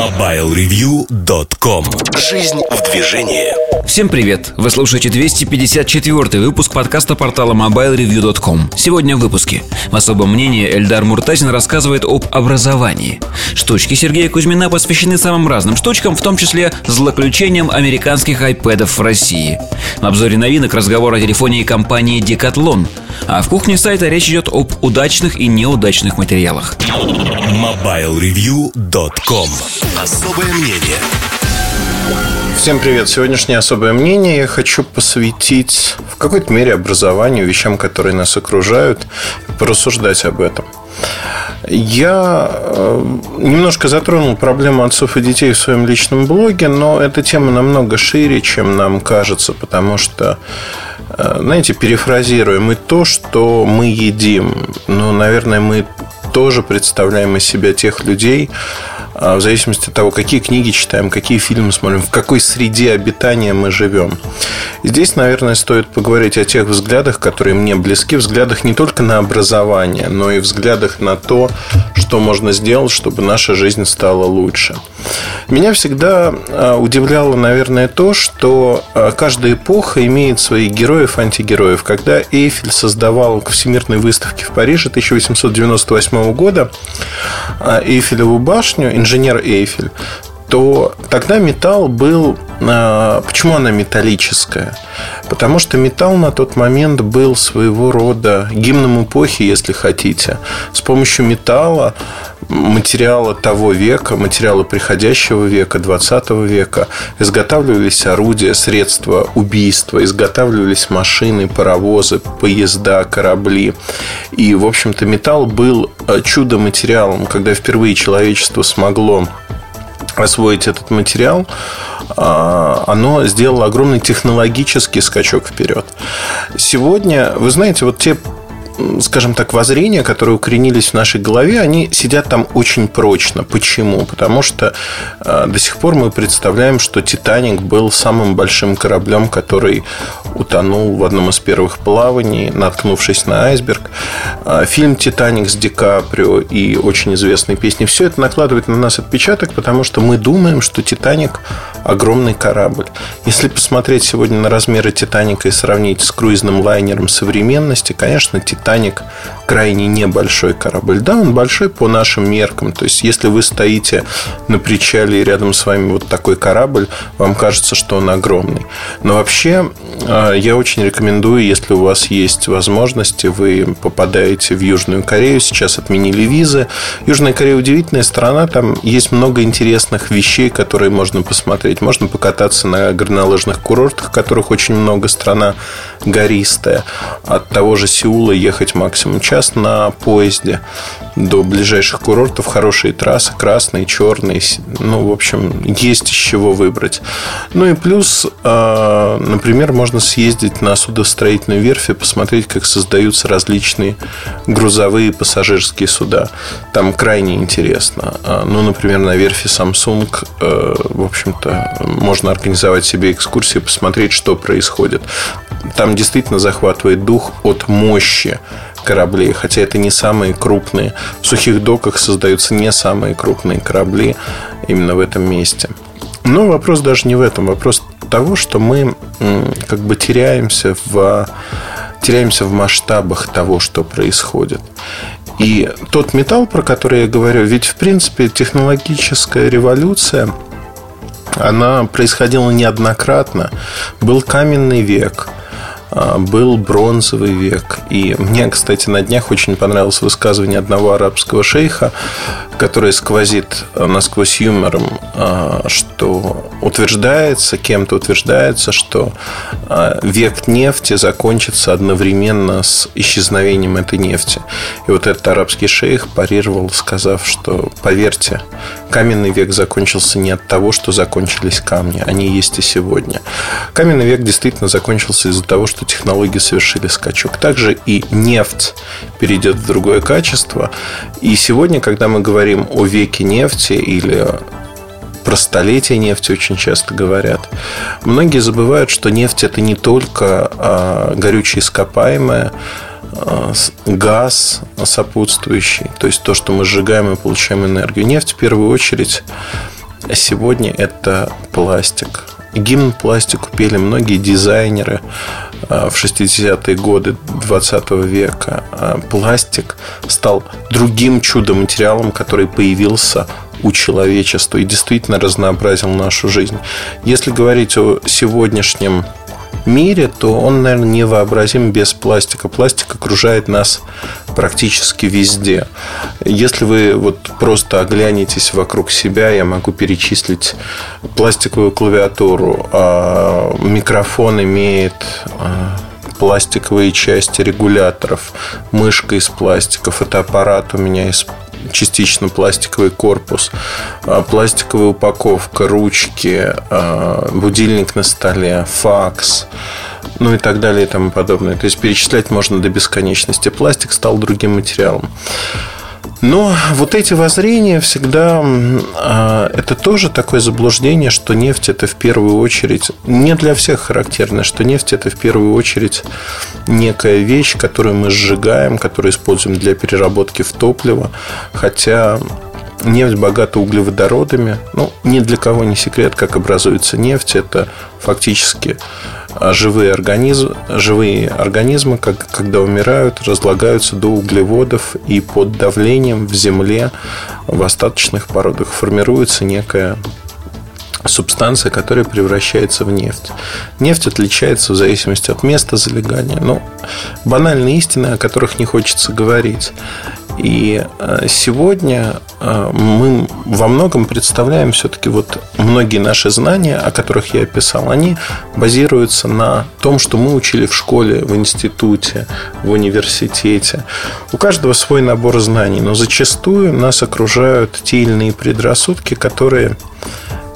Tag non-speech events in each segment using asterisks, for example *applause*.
MobileReview.com Жизнь в движении. Всем привет! Вы слушаете 254 выпуск подкаста портала MobileReview.com Сегодня в выпуске. В особом мнении Эльдар Муртазин рассказывает об образовании. Штучки Сергея Кузьмина посвящены самым разным штучкам В том числе злоключениям американских айпэдов в России. В обзоре новинок разговор о телефоне компании Decathlon. А в кухне сайта речь идет об удачных и неудачных материалах. MobileReview.com Особое мнение Всем привет! Сегодняшнее особое мнение я хочу посвятить в какой-то мере образованию, вещам, которые нас окружают, порассуждать об этом. Я э, немножко затронул проблему отцов и детей в своем личном блоге, но эта тема намного шире, чем нам кажется, потому что, э, знаете, перефразируя, мы то, что мы едим. Ну, наверное, мы тоже представляем из себя тех людей, в зависимости от того, какие книги читаем, какие фильмы смотрим, в какой среде обитания мы живем. Здесь, наверное, стоит поговорить о тех взглядах, которые мне близки, взглядах не только на образование, но и взглядах на то, что можно сделать, чтобы наша жизнь стала лучше. Меня всегда а, удивляло, наверное, то, что а, каждая эпоха имеет своих героев, антигероев. Когда Эйфель создавал к Всемирной выставке в Париже 1898 года Эйфелеву башню, инженер Эйфель, то тогда металл был... А, почему она металлическая? Потому что металл на тот момент был своего рода гимном эпохи, если хотите. С помощью металла, материала того века, материала приходящего века, 20 века, изготавливались орудия, средства убийства, изготавливались машины, паровозы, поезда, корабли. И, в общем-то, металл был а, чудо-материалом, когда впервые человечество смогло освоить этот материал, а, оно сделало огромный технологический скачок вперед. Сегодня, вы знаете, вот те скажем так, воззрения, которые укоренились в нашей голове, они сидят там очень прочно. Почему? Потому что э, до сих пор мы представляем, что Титаник был самым большим кораблем, который утонул в одном из первых плаваний, наткнувшись на айсберг. Э, фильм «Титаник» с Ди Каприо и очень известные песни. Все это накладывает на нас отпечаток, потому что мы думаем, что Титаник огромный корабль. Если посмотреть сегодня на размеры Титаника и сравнить с круизным лайнером современности, конечно, Титаник Титаник крайне небольшой корабль. Да, он большой по нашим меркам. То есть, если вы стоите на причале и рядом с вами вот такой корабль, вам кажется, что он огромный. Но вообще, а, я очень рекомендую, если у вас есть возможности, вы попадаете в Южную Корею. Сейчас отменили визы. Южная Корея удивительная страна. Там есть много интересных вещей, которые можно посмотреть. Можно покататься на горнолыжных курортах, которых очень много. Страна гористая. От того же Сеула ехать максимум час на поезде до ближайших курортов. Хорошие трассы, красные, черные. Ну, в общем, есть из чего выбрать. Ну и плюс, а, например, можно съездить на судостроительную верфь и посмотреть, как создаются различные грузовые пассажирские суда. Там крайне интересно. А, ну, например, на верфи Samsung, э, в общем-то, можно организовать себе экскурсию, посмотреть, что происходит. Там действительно захватывает дух от мощи кораблей, хотя это не самые крупные. В сухих доках создаются не самые крупные корабли именно в этом месте. Но вопрос даже не в этом. Вопрос того, что мы как бы теряемся в, теряемся в масштабах того, что происходит. И тот металл, про который я говорю, ведь в принципе технологическая революция, она происходила неоднократно. Был каменный век – был бронзовый век. И мне, кстати, на днях очень понравилось высказывание одного арабского шейха, которое сквозит насквозь юмором, а, что утверждается, кем-то утверждается, что а, век нефти закончится одновременно с исчезновением этой нефти. И вот этот арабский шейх парировал, сказав, что, поверьте, каменный век закончился не от того, что закончились камни, они есть и сегодня. Каменный век действительно закончился из-за того, что технологии совершили скачок. Также и нефть перейдет в другое качество. И сегодня, когда мы говорим о веке нефти или про столетие нефти очень часто говорят. Многие забывают, что нефть это не только а, горючее ископаемое, э, газ сопутствующий, то есть то, что мы сжигаем и получаем энергию. Нефть в первую очередь сегодня это пластик. Гимн пластику пели многие дизайнеры э, в 60-е годы 20 века. Пластик стал другим чудо-материалом, который появился у человечества и действительно разнообразил нашу жизнь. Если говорить о сегодняшнем мире, то он, наверное, невообразим без пластика. Пластик окружает нас практически везде. Если вы вот просто оглянетесь вокруг себя, я могу перечислить пластиковую клавиатуру, а микрофон имеет а, пластиковые части регуляторов, мышка из пластика, фотоаппарат у меня из частично пластиковый корпус, а, пластиковая упаковка, ручки, а, будильник на столе, факс, ну и так далее и тому подобное. То есть перечислять можно до бесконечности. Пластик стал другим материалом. Но вот эти воззрения всегда а, это тоже такое заблуждение, что нефть это в первую очередь не для всех характерно, что нефть это в первую очередь некая вещь, которую мы сжигаем, которую используем для переработки в топливо, хотя Нефть богата углеводородами. Ну, ни для кого не секрет, как образуется нефть. Это фактически а, живые организмы, живые организмы как, когда умирают, разлагаются до углеводов, и под давлением в земле в остаточных породах формируется некая субстанция, которая превращается в нефть. Нефть отличается в зависимости от места залегания. Ну, банальные истины, о которых не хочется говорить. И э, сегодня э, мы во многом представляем все-таки вот многие наши знания, о которых я описал, они базируются на том, что мы учили в школе, в институте, в университете. У каждого свой набор знаний, но зачастую нас окружают те или иные предрассудки, которые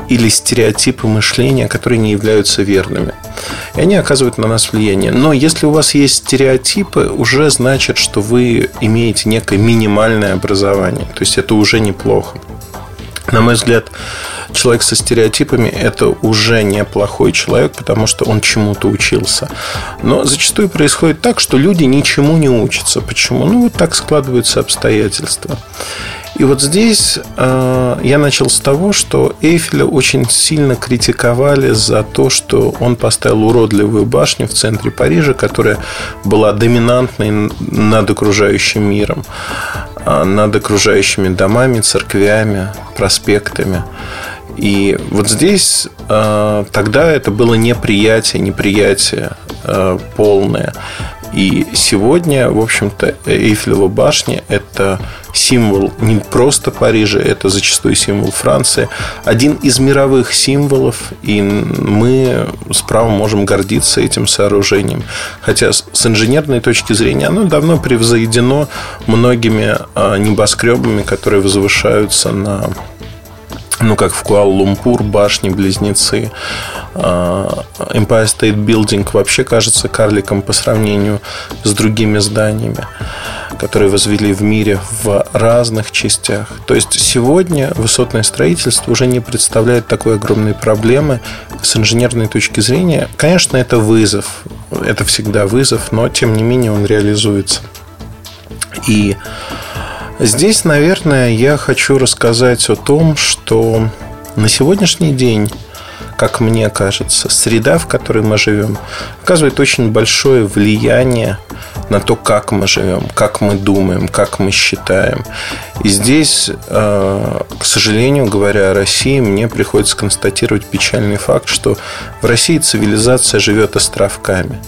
или стереотипы мышления, которые не являются верными. И они оказывают на нас влияние. Но если у вас есть стереотипы, уже значит, что вы имеете некое минимальное образование. То есть это уже неплохо. На мой взгляд, человек со стереотипами – это уже неплохой человек, потому что он чему-то учился. Но зачастую происходит так, что люди ничему не учатся. Почему? Ну, вот так складываются обстоятельства. И вот здесь э, я начал с того, что Эйфеля очень сильно критиковали за то, что он поставил уродливую башню в центре Парижа, которая была доминантной над окружающим миром, э, над окружающими домами, церквями, проспектами. И вот здесь э, тогда это было неприятие, неприятие э, полное. И сегодня, в общем-то, Эйфелева башня – это символ не просто Парижа, это зачастую символ Франции. Один из мировых символов, и мы справа можем гордиться этим сооружением. Хотя с инженерной точки зрения оно давно превзойдено многими а, небоскребами, которые возвышаются на ну, как в Куала-Лумпур, башни-близнецы. А, Empire State Building вообще кажется карликом по сравнению с другими зданиями, которые возвели в мире в разных частях. То есть сегодня высотное строительство уже не представляет такой огромной проблемы с инженерной точки зрения. Конечно, это вызов. Это всегда вызов, но тем не менее он реализуется. И Здесь, наверное, я хочу рассказать о том, что на сегодняшний день как мне кажется, среда, в которой мы живем, оказывает очень большое влияние на то, как мы живем, как мы думаем, как мы считаем. И здесь, э, к сожалению, говоря о России, мне приходится констатировать печальный факт, что в России цивилизация живет островками.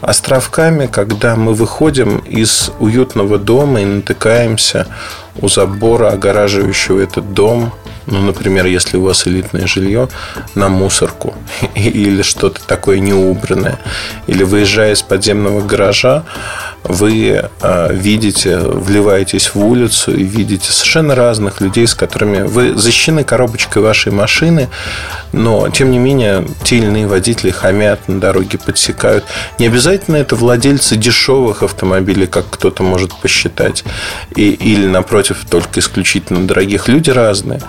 Островками, когда мы выходим из уютного дома и натыкаемся у забора, огораживающего этот дом, ну, например, если у вас элитное жилье, на мусорку *laughs* или что-то такое неубранное. Или выезжая из подземного гаража, вы э, видите, вливаетесь в улицу и видите совершенно разных людей, с которыми вы защищены коробочкой вашей машины, но, тем не менее, те или иные водители хамят на дороге, подсекают. Не обязательно это владельцы дешевых автомобилей, как кто-то может посчитать, и, или, напротив, только исключительно дорогих. Люди разные.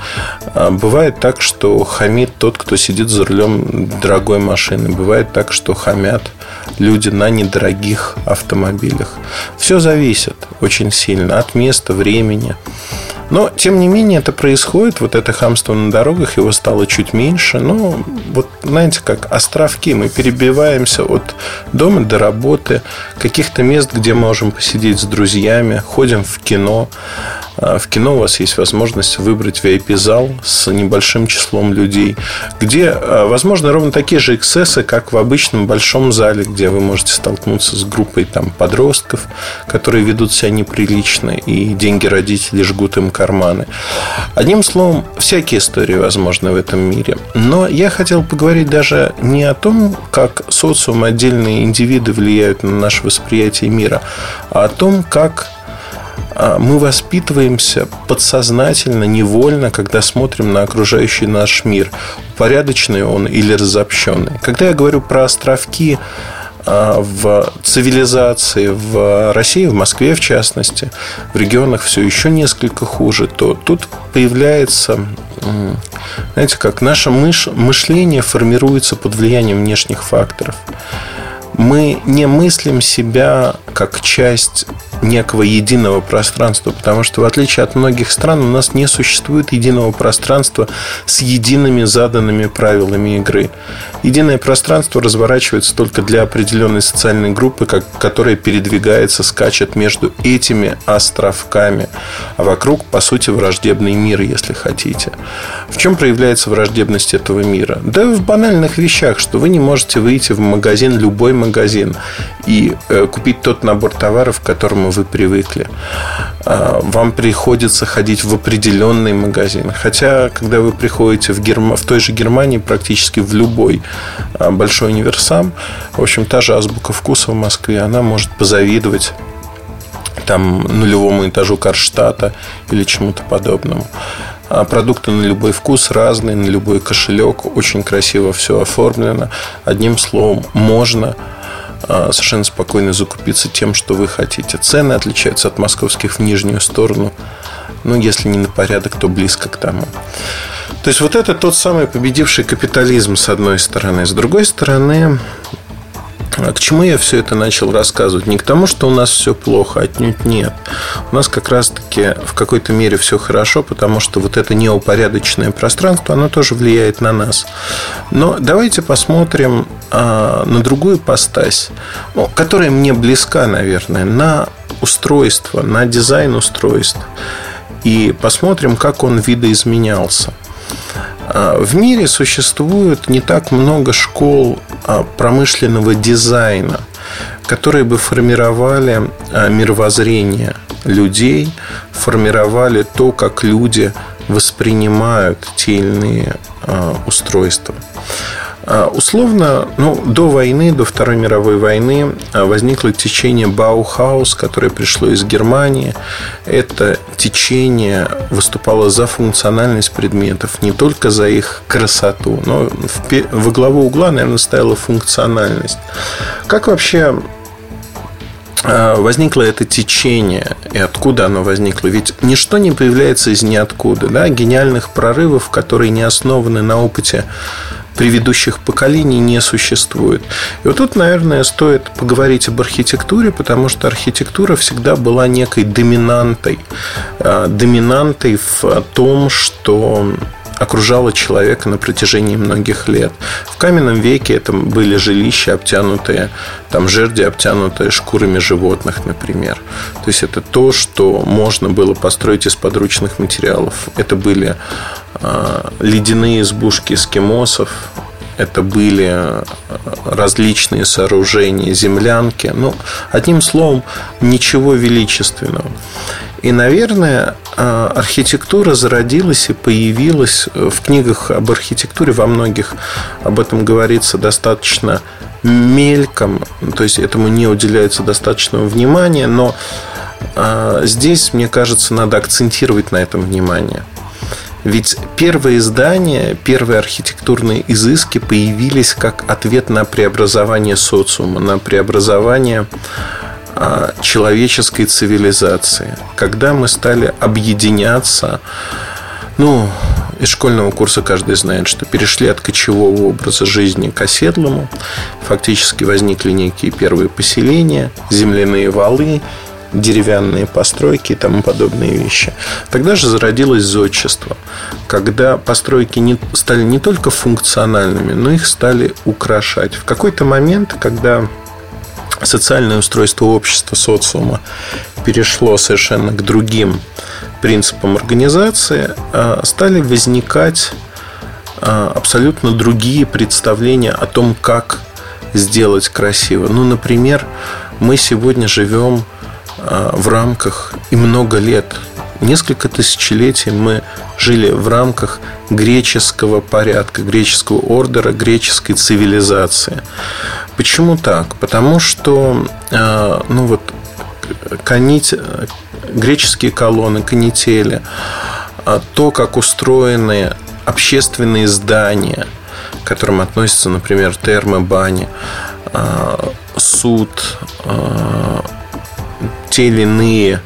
А бывает так, что хамит тот, кто сидит за рулем дорогой машины. Бывает так, что хамят люди на недорогих автомобилях. Всех. Все зависит очень сильно от места, времени. Но, тем не менее, это происходит, вот это хамство на дорогах, его стало чуть меньше. Но, вот, знаете, как островки, мы перебиваемся от дома до работы, каких-то мест, где можем посидеть с друзьями, ходим в кино. А, в кино у вас есть возможность выбрать VIP-зал с небольшим числом людей, где, а, возможно, ровно такие же эксцессы, как в обычном большом зале, где вы можете столкнуться с группой там, подростков, которые ведут себя неприлично, и деньги родителей жгут им карманы. Одним словом, всякие истории возможны в этом мире. Но я хотел поговорить даже не о том, как социум, отдельные индивиды влияют на наше восприятие мира, а о том, как мы воспитываемся подсознательно, невольно, когда смотрим на окружающий наш мир. Порядочный он или разобщенный. Когда я говорю про островки а, в цивилизации в России, в Москве в частности, в регионах все еще несколько хуже, то тут появляется, знаете, как наше мышление формируется под влиянием внешних факторов. Мы не мыслим себя как часть некого единого пространства, потому что в отличие от многих стран у нас не существует единого пространства с едиными заданными правилами игры. Единое пространство разворачивается только для определенной социальной группы, как, которая передвигается, скачет между этими островками, а вокруг, по сути, враждебный мир, если хотите. В чем проявляется враждебность этого мира? Да в банальных вещах, что вы не можете выйти в магазин, любой магазин, и э, купить тот набор товаров, к которому вы привыкли. А, вам приходится ходить в определенный магазин. Хотя, когда вы приходите в, Герм... в той же Германии, практически в любой а, большой универсам, в общем, та же азбука вкуса в Москве, она может позавидовать там нулевому этажу Карштата или чему-то подобному. А продукты на любой вкус разные, на любой кошелек. Очень красиво все оформлено. Одним словом, можно совершенно спокойно закупиться тем, что вы хотите. Цены отличаются от московских в нижнюю сторону. Ну, если не на порядок, то близко к тому. То есть, вот это тот самый победивший капитализм, с одной стороны. С другой стороны, а к чему я все это начал рассказывать? Не к тому, что у нас все плохо, отнюдь нет. У нас как раз-таки в какой-то мере все хорошо, потому что вот это неупорядоченное пространство, оно тоже влияет на нас. Но давайте посмотрим а, на другую постась, ну, которая мне близка, наверное, на устройство, на дизайн устройств. И посмотрим, как он видоизменялся. А, в мире существует не так много школ а, промышленного дизайна, которые бы формировали а, мировоззрение людей, формировали то, как люди воспринимают те или иные устройства. А, условно, ну, до войны, до Второй мировой войны а, возникло течение Баухаус, которое пришло из Германии. Это течение выступало за функциональность предметов, не только за их красоту, но во главу угла, наверное, стояла функциональность. Как вообще а, возникло это течение и откуда оно возникло. Ведь ничто не появляется из ниоткуда. Да? Гениальных прорывов, которые не основаны на опыте предыдущих поколений не существует. И вот тут, наверное, стоит поговорить об архитектуре, потому что архитектура всегда была некой доминантой. А, доминантой в том, что окружало человека на протяжении многих лет. В каменном веке это были жилища, обтянутые, там жерди, обтянутые шкурами животных, например. То есть это то, что можно было построить из подручных материалов. Это были ледяные избушки эскимосов, это были а, различные сооружения, землянки. Ну, одним словом, ничего величественного. И, наверное, а, архитектура зародилась и появилась в книгах об архитектуре, во многих об этом говорится достаточно мельком, то есть этому не уделяется достаточного внимания, но здесь, мне кажется, надо акцентировать на этом внимание – ведь первые издания, первые архитектурные изыски появились как ответ на преобразование социума, на преобразование а, человеческой цивилизации. Когда мы стали объединяться, ну, из школьного курса каждый знает, что перешли от кочевого образа жизни к оседлому. Фактически возникли некие первые поселения, земляные валы, деревянные постройки и тому подобные вещи. Тогда же зародилось зодчество, когда постройки не, стали не только функциональными, но их стали украшать. В какой-то момент, когда социальное устройство общества, социума перешло совершенно к другим принципам организации, а, стали возникать а, абсолютно другие представления о том, как сделать красиво. Ну, например, мы сегодня живем в рамках и много лет, несколько тысячелетий мы жили в рамках греческого порядка, греческого ордера, греческой цивилизации. Почему так? Потому что, а, ну вот, канить, греческие колонны, канители, а, то, как устроены общественные здания, к которым относятся, например, термы, бани, суд, те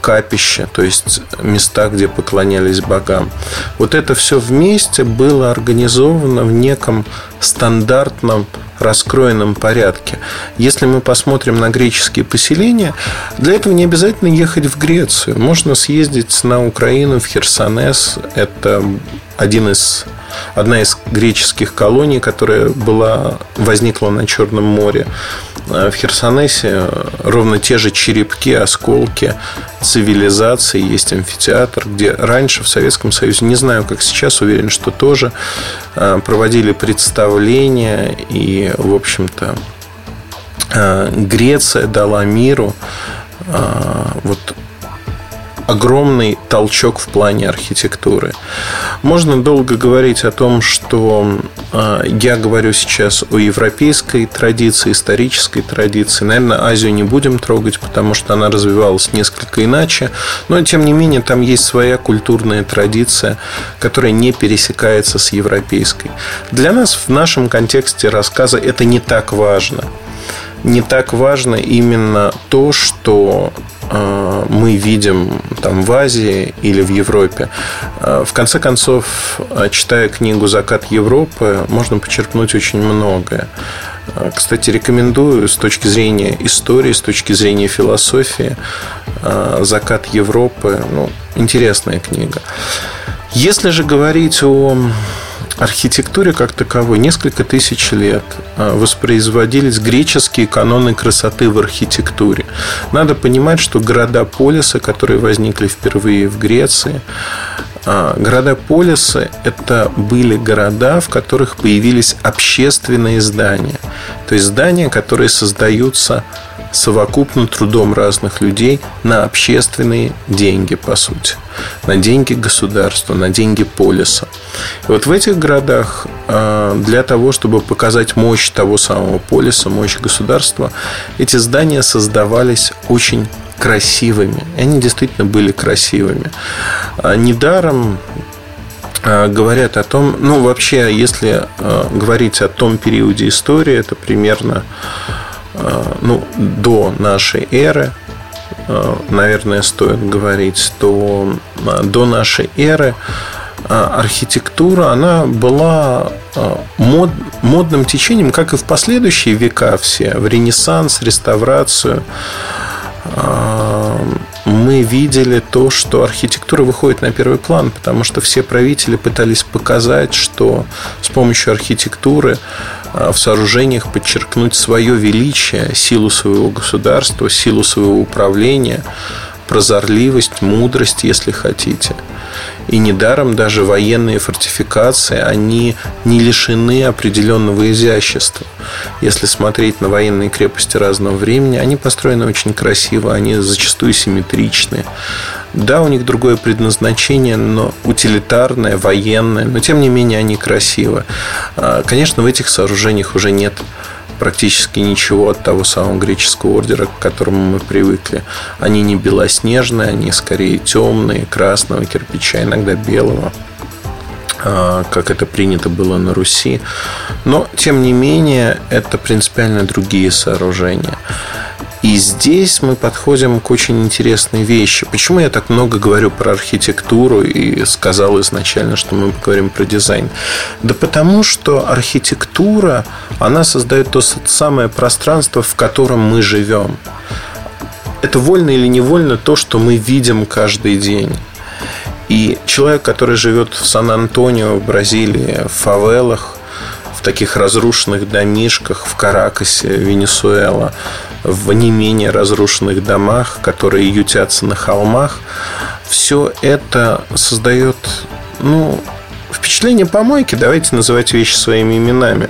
капища, то есть места, где поклонялись богам. Вот это все вместе было организовано в неком стандартном раскроенном порядке. Если мы посмотрим на греческие поселения, для этого не обязательно ехать в Грецию. Можно съездить на Украину, в Херсонес. Это один из одна из греческих колоний, которая была, возникла на Черном море. А в Херсонесе ровно те же черепки, осколки цивилизации. Есть амфитеатр, где раньше в Советском Союзе, не знаю, как сейчас, уверен, что тоже а, проводили представления. И, в общем-то, а, Греция дала миру вот огромный толчок в плане архитектуры. Можно долго говорить о том, что э, я говорю сейчас о европейской традиции, исторической традиции. Наверное, Азию не будем трогать, потому что она развивалась несколько иначе. Но, тем не менее, там есть своя культурная традиция, которая не пересекается с европейской. Для нас в нашем контексте рассказа это не так важно не так важно именно то, что мы видим там в Азии или в Европе. Э, в конце концов, э, читая книгу «Закат Европы», можно почерпнуть очень многое. Кстати, рекомендую с точки зрения истории, с точки зрения философии «Закат Европы». Ну, интересная книга. Если же говорить о архитектуре как таковой несколько тысяч лет а, воспроизводились греческие каноны красоты в архитектуре. Надо понимать, что города-полисы, которые возникли впервые в Греции, а, города-полисы – это были города, в которых появились общественные здания. То есть здания, которые создаются совокупным трудом разных людей на общественные деньги, по сути. На деньги государства, на деньги полиса. И вот в этих городах а, для того, чтобы показать мощь того самого полиса, мощь государства, эти здания создавались очень красивыми. И они действительно были красивыми. А, недаром а, говорят о том, ну вообще, если говорить о том периоде истории, это примерно ну, до нашей эры, э, наверное, стоит говорить, то э, до нашей эры архитектура, она была мод, модным течением, как и в последующие века все, в Ренессанс, реставрацию. Мы видели то, что архитектура выходит на первый план, потому что все правители пытались показать, что с помощью архитектуры в сооружениях подчеркнуть свое величие, силу своего государства, силу своего управления, прозорливость, мудрость, если хотите. И недаром даже военные фортификации, они не лишены определенного изящества. Если смотреть на военные крепости разного времени, они построены очень красиво, они зачастую симметричны. Да, у них другое предназначение, но утилитарное, военное, но тем не менее они красивы. А, конечно, в этих сооружениях уже нет практически ничего от того самого греческого ордера, к которому мы привыкли. Они не белоснежные, они скорее темные, красного кирпича, иногда белого а, как это принято было на Руси. Но, тем не менее, это принципиально другие сооружения. И здесь мы подходим к очень интересной вещи. Почему я так много говорю про архитектуру и сказал изначально, что мы поговорим про дизайн? Да потому что архитектура, она создает то самое пространство, в котором мы живем. Это вольно или невольно то, что мы видим каждый день. И человек, который живет в Сан-Антонио, в Бразилии, в фавелах, в таких разрушенных домишках в Каракасе, Венесуэла, в не менее разрушенных домах, которые ютятся на холмах, все это создает ну, впечатление помойки. Давайте называть вещи своими именами.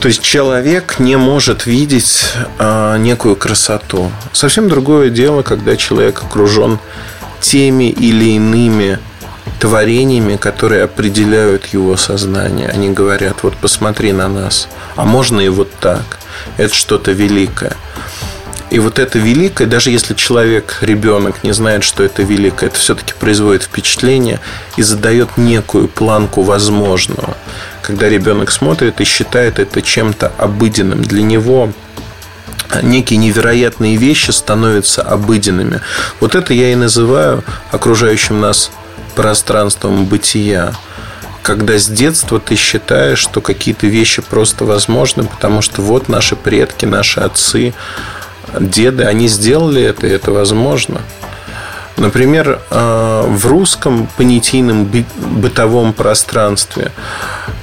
То есть человек не может видеть а, некую красоту. Совсем другое дело, когда человек окружен теми или иными творениями, которые определяют его сознание. Они говорят, вот посмотри на нас, а можно и вот так. Это что-то великое. И вот это великое, даже если человек, ребенок не знает, что это великое, это все-таки производит впечатление и задает некую планку возможного. Когда ребенок смотрит и считает это чем-то обыденным, для него некие невероятные вещи становятся обыденными. Вот это я и называю окружающим нас пространством бытия когда с детства ты считаешь, что какие-то вещи просто возможны, потому что вот наши предки, наши отцы, деды, они сделали это, и это возможно. Например, э, в русском понятийном бытовом пространстве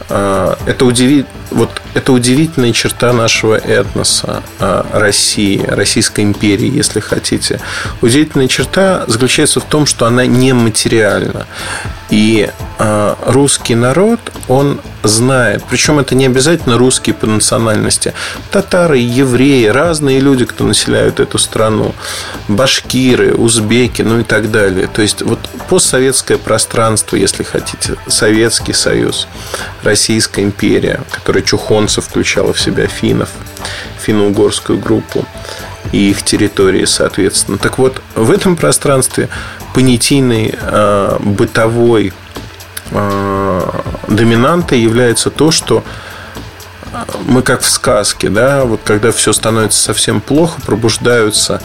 э, это, удиви... вот, это удивительная черта нашего этноса э, России, Российской империи, если хотите. Удивительная черта заключается в том, что она нематериальна. И русский народ, он знает, причем это не обязательно русские по национальности, татары, евреи, разные люди, кто населяют эту страну, башкиры, узбеки, ну и так далее. То есть вот постсоветское пространство, если хотите, Советский Союз, Российская империя, которая чухонцев включала в себя финнов, финно-угорскую группу и их территории, соответственно. Так вот, в этом пространстве понятийный, э, бытовой э, доминантой является то, что мы как в сказке, да, вот когда все становится совсем плохо, пробуждаются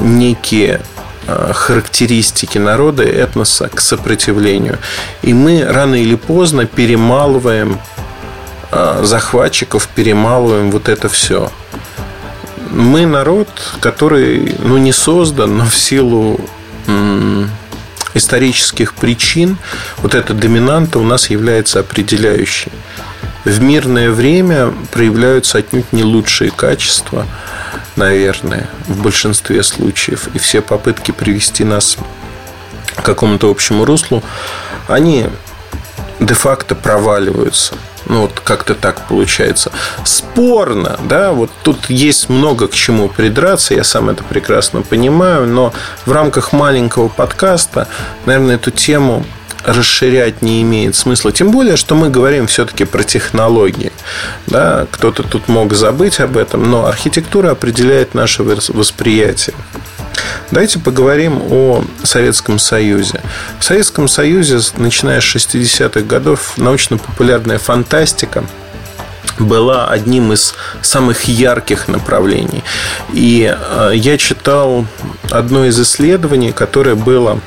некие Э, характеристики народа, этноса к сопротивлению. И мы рано или поздно перемалываем э, захватчиков, перемалываем вот это все. Мы народ, который ну, не создан, но в силу исторических причин вот эта доминанта у нас является определяющей. В мирное время проявляются отнюдь не лучшие качества – наверное, в большинстве случаев. И все попытки привести нас к какому-то общему руслу, они де-факто проваливаются. Ну, вот как-то так получается. Спорно, да, вот тут есть много к чему придраться, я сам это прекрасно понимаю, но в рамках маленького подкаста, наверное, эту тему расширять не имеет смысла. Тем более, что мы говорим все-таки про технологии. Да, кто-то тут мог забыть об этом, но архитектура определяет наше восприятие. Давайте поговорим о Советском Союзе. В Советском Союзе, начиная с 60-х годов, научно-популярная фантастика была одним из самых ярких направлений. И э, я читал одно из исследований, которое было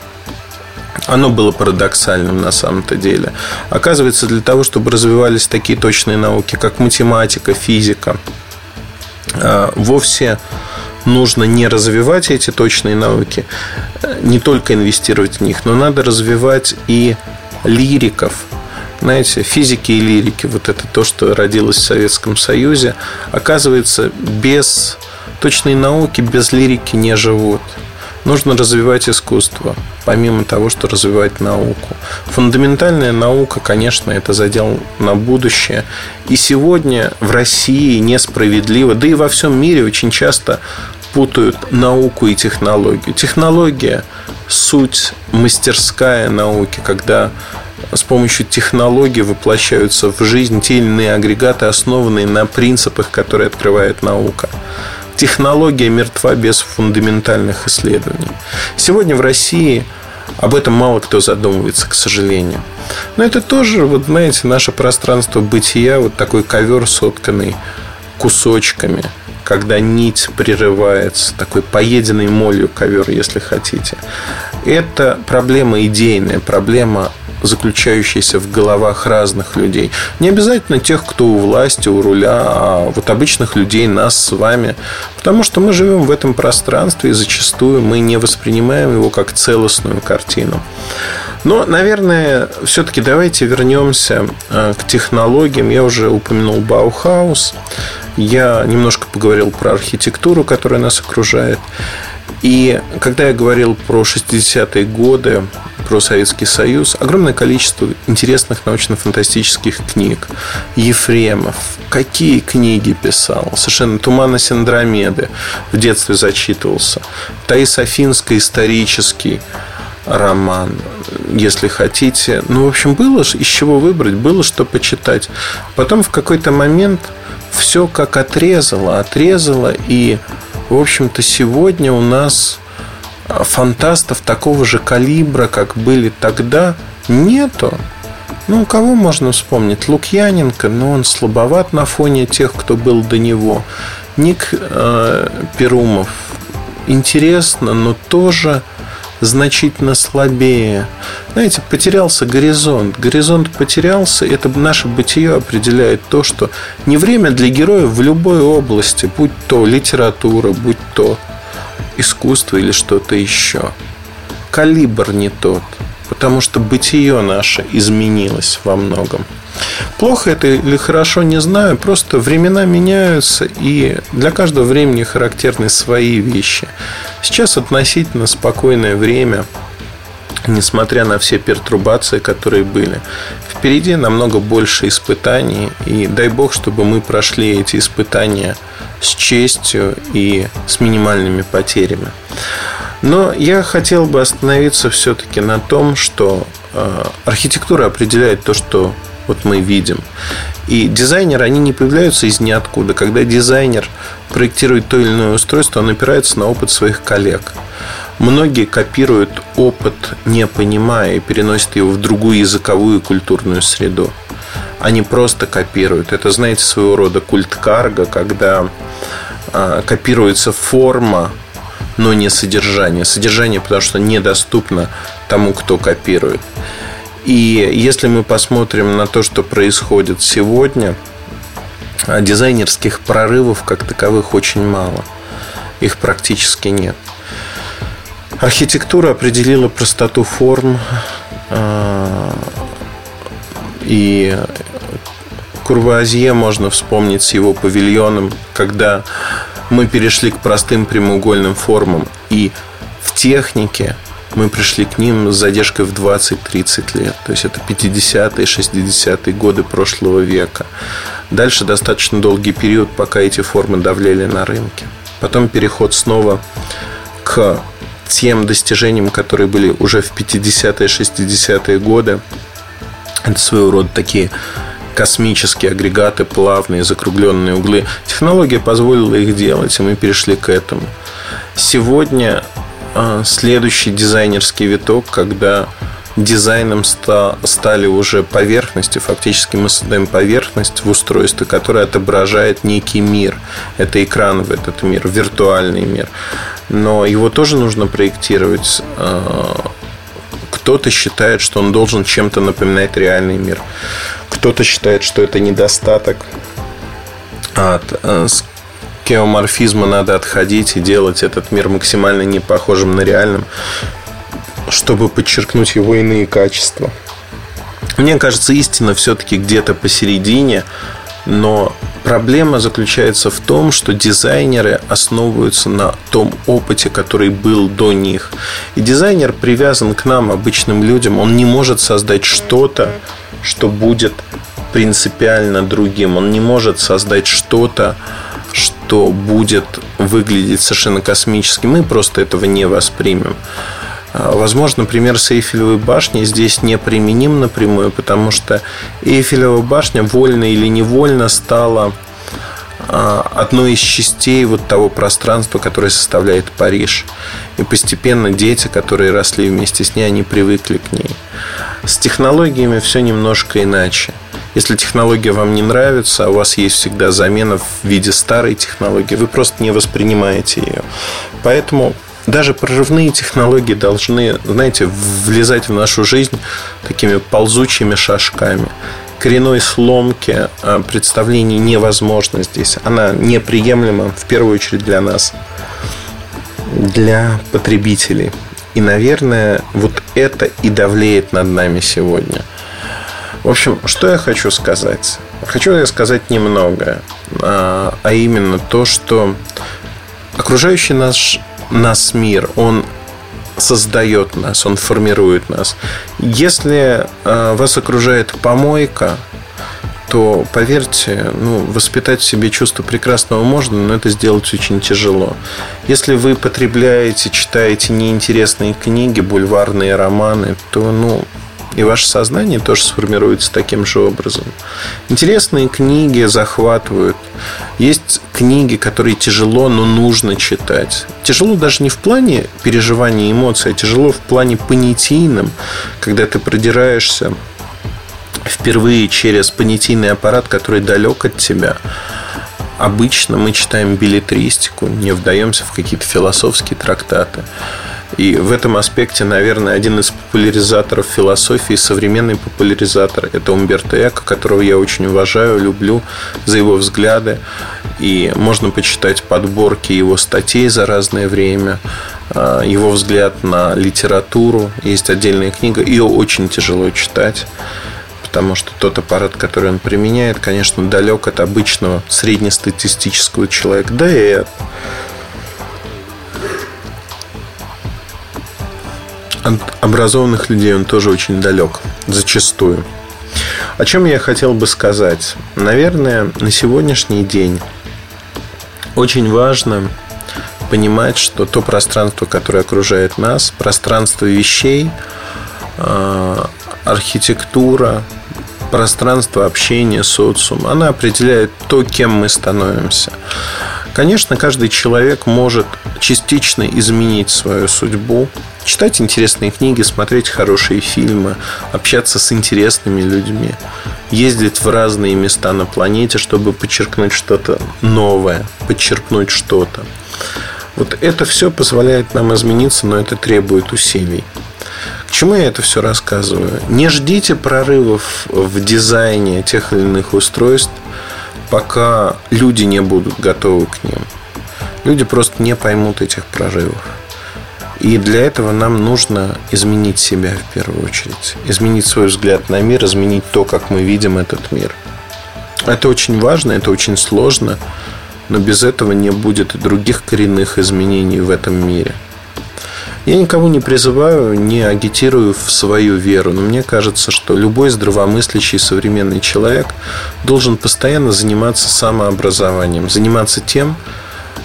оно было парадоксальным на самом-то деле. Оказывается, для того, чтобы развивались такие точные науки, как математика, физика, а, вовсе нужно не развивать эти точные науки, не только инвестировать в них, но надо развивать и лириков, знаете, физики и лирики, вот это то, что родилось в Советском Союзе, оказывается, без точной науки, без лирики не живут. Нужно развивать искусство, помимо того, что развивать науку. Фундаментальная наука, конечно, это задел на будущее. И сегодня в России несправедливо, да и во всем мире очень часто путают науку и технологию. Технология – суть мастерская науки, когда с помощью технологий воплощаются в жизнь те или иные агрегаты, основанные на принципах, которые открывает наука технология мертва без фундаментальных исследований. Сегодня в России об этом мало кто задумывается, к сожалению. Но это тоже, вот знаете, наше пространство бытия, вот такой ковер, сотканный кусочками. Когда нить прерывается, такой поеденный молью ковер, если хотите. Это проблема идейная, проблема заключающаяся в головах разных людей. Не обязательно тех, кто у власти, у руля, а вот обычных людей, нас с вами. Потому что мы живем в этом пространстве, и зачастую мы не воспринимаем его как целостную картину. Но, наверное, все-таки давайте вернемся э, к технологиям. Я уже упомянул Баухаус. Я немножко поговорил про архитектуру, которая нас окружает. И когда я говорил про 60-е годы, про Советский Союз, огромное количество интересных научно-фантастических книг. Ефремов, какие книги писал? Совершенно «Туманность Андромеды» в детстве зачитывался. Таис Афинская исторический роман, если хотите. Ну, в общем, было из чего выбрать, было что почитать. Потом в какой-то момент все как отрезало, отрезало, и, в общем-то, сегодня у нас фантастов такого же калибра, как были тогда, нету. Ну, кого можно вспомнить? Лукьяненко, но он слабоват на фоне тех, кто был до него. Ник э, Перумов. Интересно, но тоже значительно слабее. Знаете, потерялся горизонт. Горизонт потерялся. Это наше бытие определяет то, что не время для героев в любой области, будь то литература, будь то искусство или что-то еще. Калибр не тот, потому что бытие наше изменилось во многом. Плохо это или хорошо, не знаю. Просто времена меняются, и для каждого времени характерны свои вещи. Сейчас относительно спокойное время, несмотря на все пертурбации, которые были. Впереди намного больше испытаний, и дай бог, чтобы мы прошли эти испытания с честью и с минимальными потерями. Но я хотел бы остановиться все-таки на том, что э, архитектура определяет то, что вот мы видим. И дизайнеры, они не появляются из ниоткуда. Когда дизайнер проектирует то или иное устройство, он опирается на опыт своих коллег. Многие копируют опыт, не понимая, и переносят его в другую языковую и культурную среду. Они просто копируют. Это, знаете, своего рода культ карга, когда а, копируется форма, но не содержание. Содержание, потому что недоступно тому, кто копирует. И если мы посмотрим на то, что происходит сегодня, а, дизайнерских прорывов как таковых очень мало. Их практически нет. Архитектура определила простоту форм а, и Курвуазье можно вспомнить с его павильоном, когда мы перешли к простым прямоугольным формам. И в технике мы пришли к ним с задержкой в 20-30 лет. То есть это 50-е, 60-е годы прошлого века. Дальше достаточно долгий период, пока эти формы давлели на рынке. Потом переход снова к тем достижениям, которые были уже в 50-е, 60-е годы. Это своего рода такие космические агрегаты, плавные, закругленные углы. Технология позволила их делать, и мы перешли к этому. Сегодня а, следующий дизайнерский виток, когда дизайном стали уже поверхности. Фактически мы создаем поверхность в устройстве, которая отображает некий мир. Это экран в этот мир, виртуальный мир. Но его тоже нужно проектировать. А, кто-то считает, что он должен чем-то напоминать реальный мир. Кто-то считает, что это недостаток. От а, геоморфизма надо отходить и делать этот мир максимально не похожим на реальным, чтобы подчеркнуть его иные качества. Мне кажется, истина все-таки где-то посередине, но проблема заключается в том, что дизайнеры основываются на том опыте, который был до них. И дизайнер привязан к нам, обычным людям. Он не может создать что-то, что будет принципиально другим. Он не может создать что-то, что будет выглядеть совершенно космически. Мы просто этого не воспримем. А, возможно, пример с Эйфелевой башней здесь не применим напрямую, потому что Эйфелева башня вольно или невольно стала а, одной из частей вот того пространства, которое составляет Париж. И постепенно дети, которые росли вместе с ней, они привыкли к ней. С технологиями все немножко иначе. Если технология вам не нравится, а у вас есть всегда замена в виде старой технологии, вы просто не воспринимаете ее. Поэтому даже прорывные технологии должны, знаете, влезать в нашу жизнь такими ползучими шажками. Коренной сломки а, представлений невозможно здесь. Она неприемлема, в первую очередь, для нас, для потребителей. И, наверное, вот это и давлеет над нами сегодня. В общем, что я хочу сказать? Хочу я сказать немного, а, а именно то, что окружающий наш, нас мир, он создает нас, он формирует нас. Если а, вас окружает помойка, то, поверьте, ну, воспитать в себе чувство прекрасного можно, но это сделать очень тяжело. Если вы потребляете, читаете неинтересные книги, бульварные романы, то, ну, и ваше сознание тоже сформируется таким же образом. Интересные книги захватывают. Есть книги, которые тяжело, но нужно читать. Тяжело даже не в плане переживания эмоций, а тяжело в плане понятийном, когда ты продираешься впервые через понятийный аппарат, который далек от тебя. Обычно мы читаем билетристику, не вдаемся в какие-то философские трактаты. И в этом аспекте, наверное, один из популяризаторов философии, современный популяризатор, это Умберто Эко, которого я очень уважаю, люблю за его взгляды. И можно почитать подборки его статей за разное время, а, его взгляд на литературу. Есть отдельная книга, ее очень тяжело читать потому что тот аппарат, который он применяет, конечно, далек от обычного среднестатистического человека. Да и от образованных людей он тоже очень далек, зачастую. О чем я хотел бы сказать? Наверное, на сегодняшний день очень важно понимать, что то пространство, которое окружает нас, пространство вещей, а, архитектура, пространство общения, социум, она определяет то, кем мы становимся. Конечно, каждый человек может частично изменить свою судьбу, читать интересные книги, смотреть хорошие фильмы, общаться с интересными людьми, ездить в разные места на планете, чтобы подчеркнуть что-то новое, подчеркнуть что-то. Вот это все позволяет нам измениться, но это требует усилий. К чему я это все рассказываю? Не ждите прорывов в дизайне тех или иных устройств, пока люди не будут готовы к ним. Люди просто не поймут этих прорывов. И для этого нам нужно изменить себя в первую очередь. Изменить свой взгляд на мир, изменить то, как мы видим этот мир. Это очень важно, это очень сложно, но без этого не будет и других коренных изменений в этом мире – я никого не призываю, не агитирую в свою веру, но мне кажется, что любой здравомыслящий современный человек должен постоянно заниматься самообразованием, заниматься тем,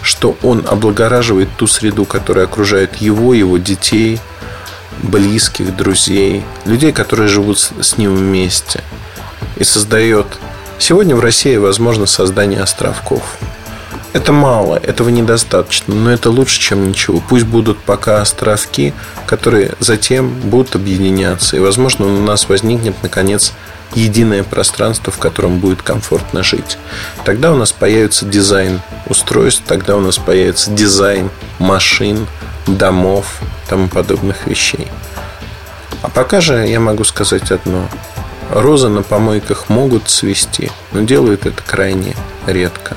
что он облагораживает ту среду, которая окружает его, его детей, близких, друзей, людей, которые живут с ним вместе. И создает... Сегодня в России возможно создание островков – это мало, этого недостаточно, но это лучше, чем ничего. Пусть будут пока островки, которые затем будут объединяться. И, возможно, у нас возникнет, наконец, единое пространство, в котором будет комфортно жить. Тогда у нас появится дизайн устройств, тогда у нас появится дизайн машин, домов, тому подобных вещей. А пока же я могу сказать одно. Розы на помойках могут цвести, но делают это крайне редко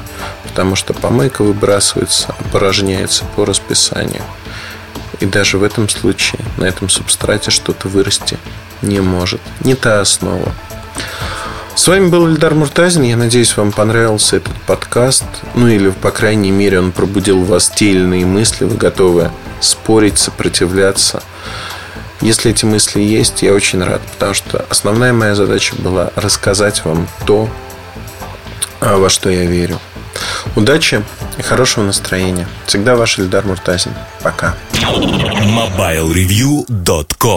потому что помойка выбрасывается, опорожняется по расписанию. И даже в этом случае на этом субстрате что-то вырасти не может. Не та основа. С вами был Ильдар Муртазин. Я надеюсь, вам понравился этот подкаст. Ну или, по крайней мере, он пробудил в вас те или иные мысли. Вы готовы спорить, сопротивляться. Если эти мысли есть, я очень рад, потому что основная моя задача была рассказать вам то, во что я верю. Удачи и хорошего настроения. Всегда ваш Ильдар Муртазин. Пока.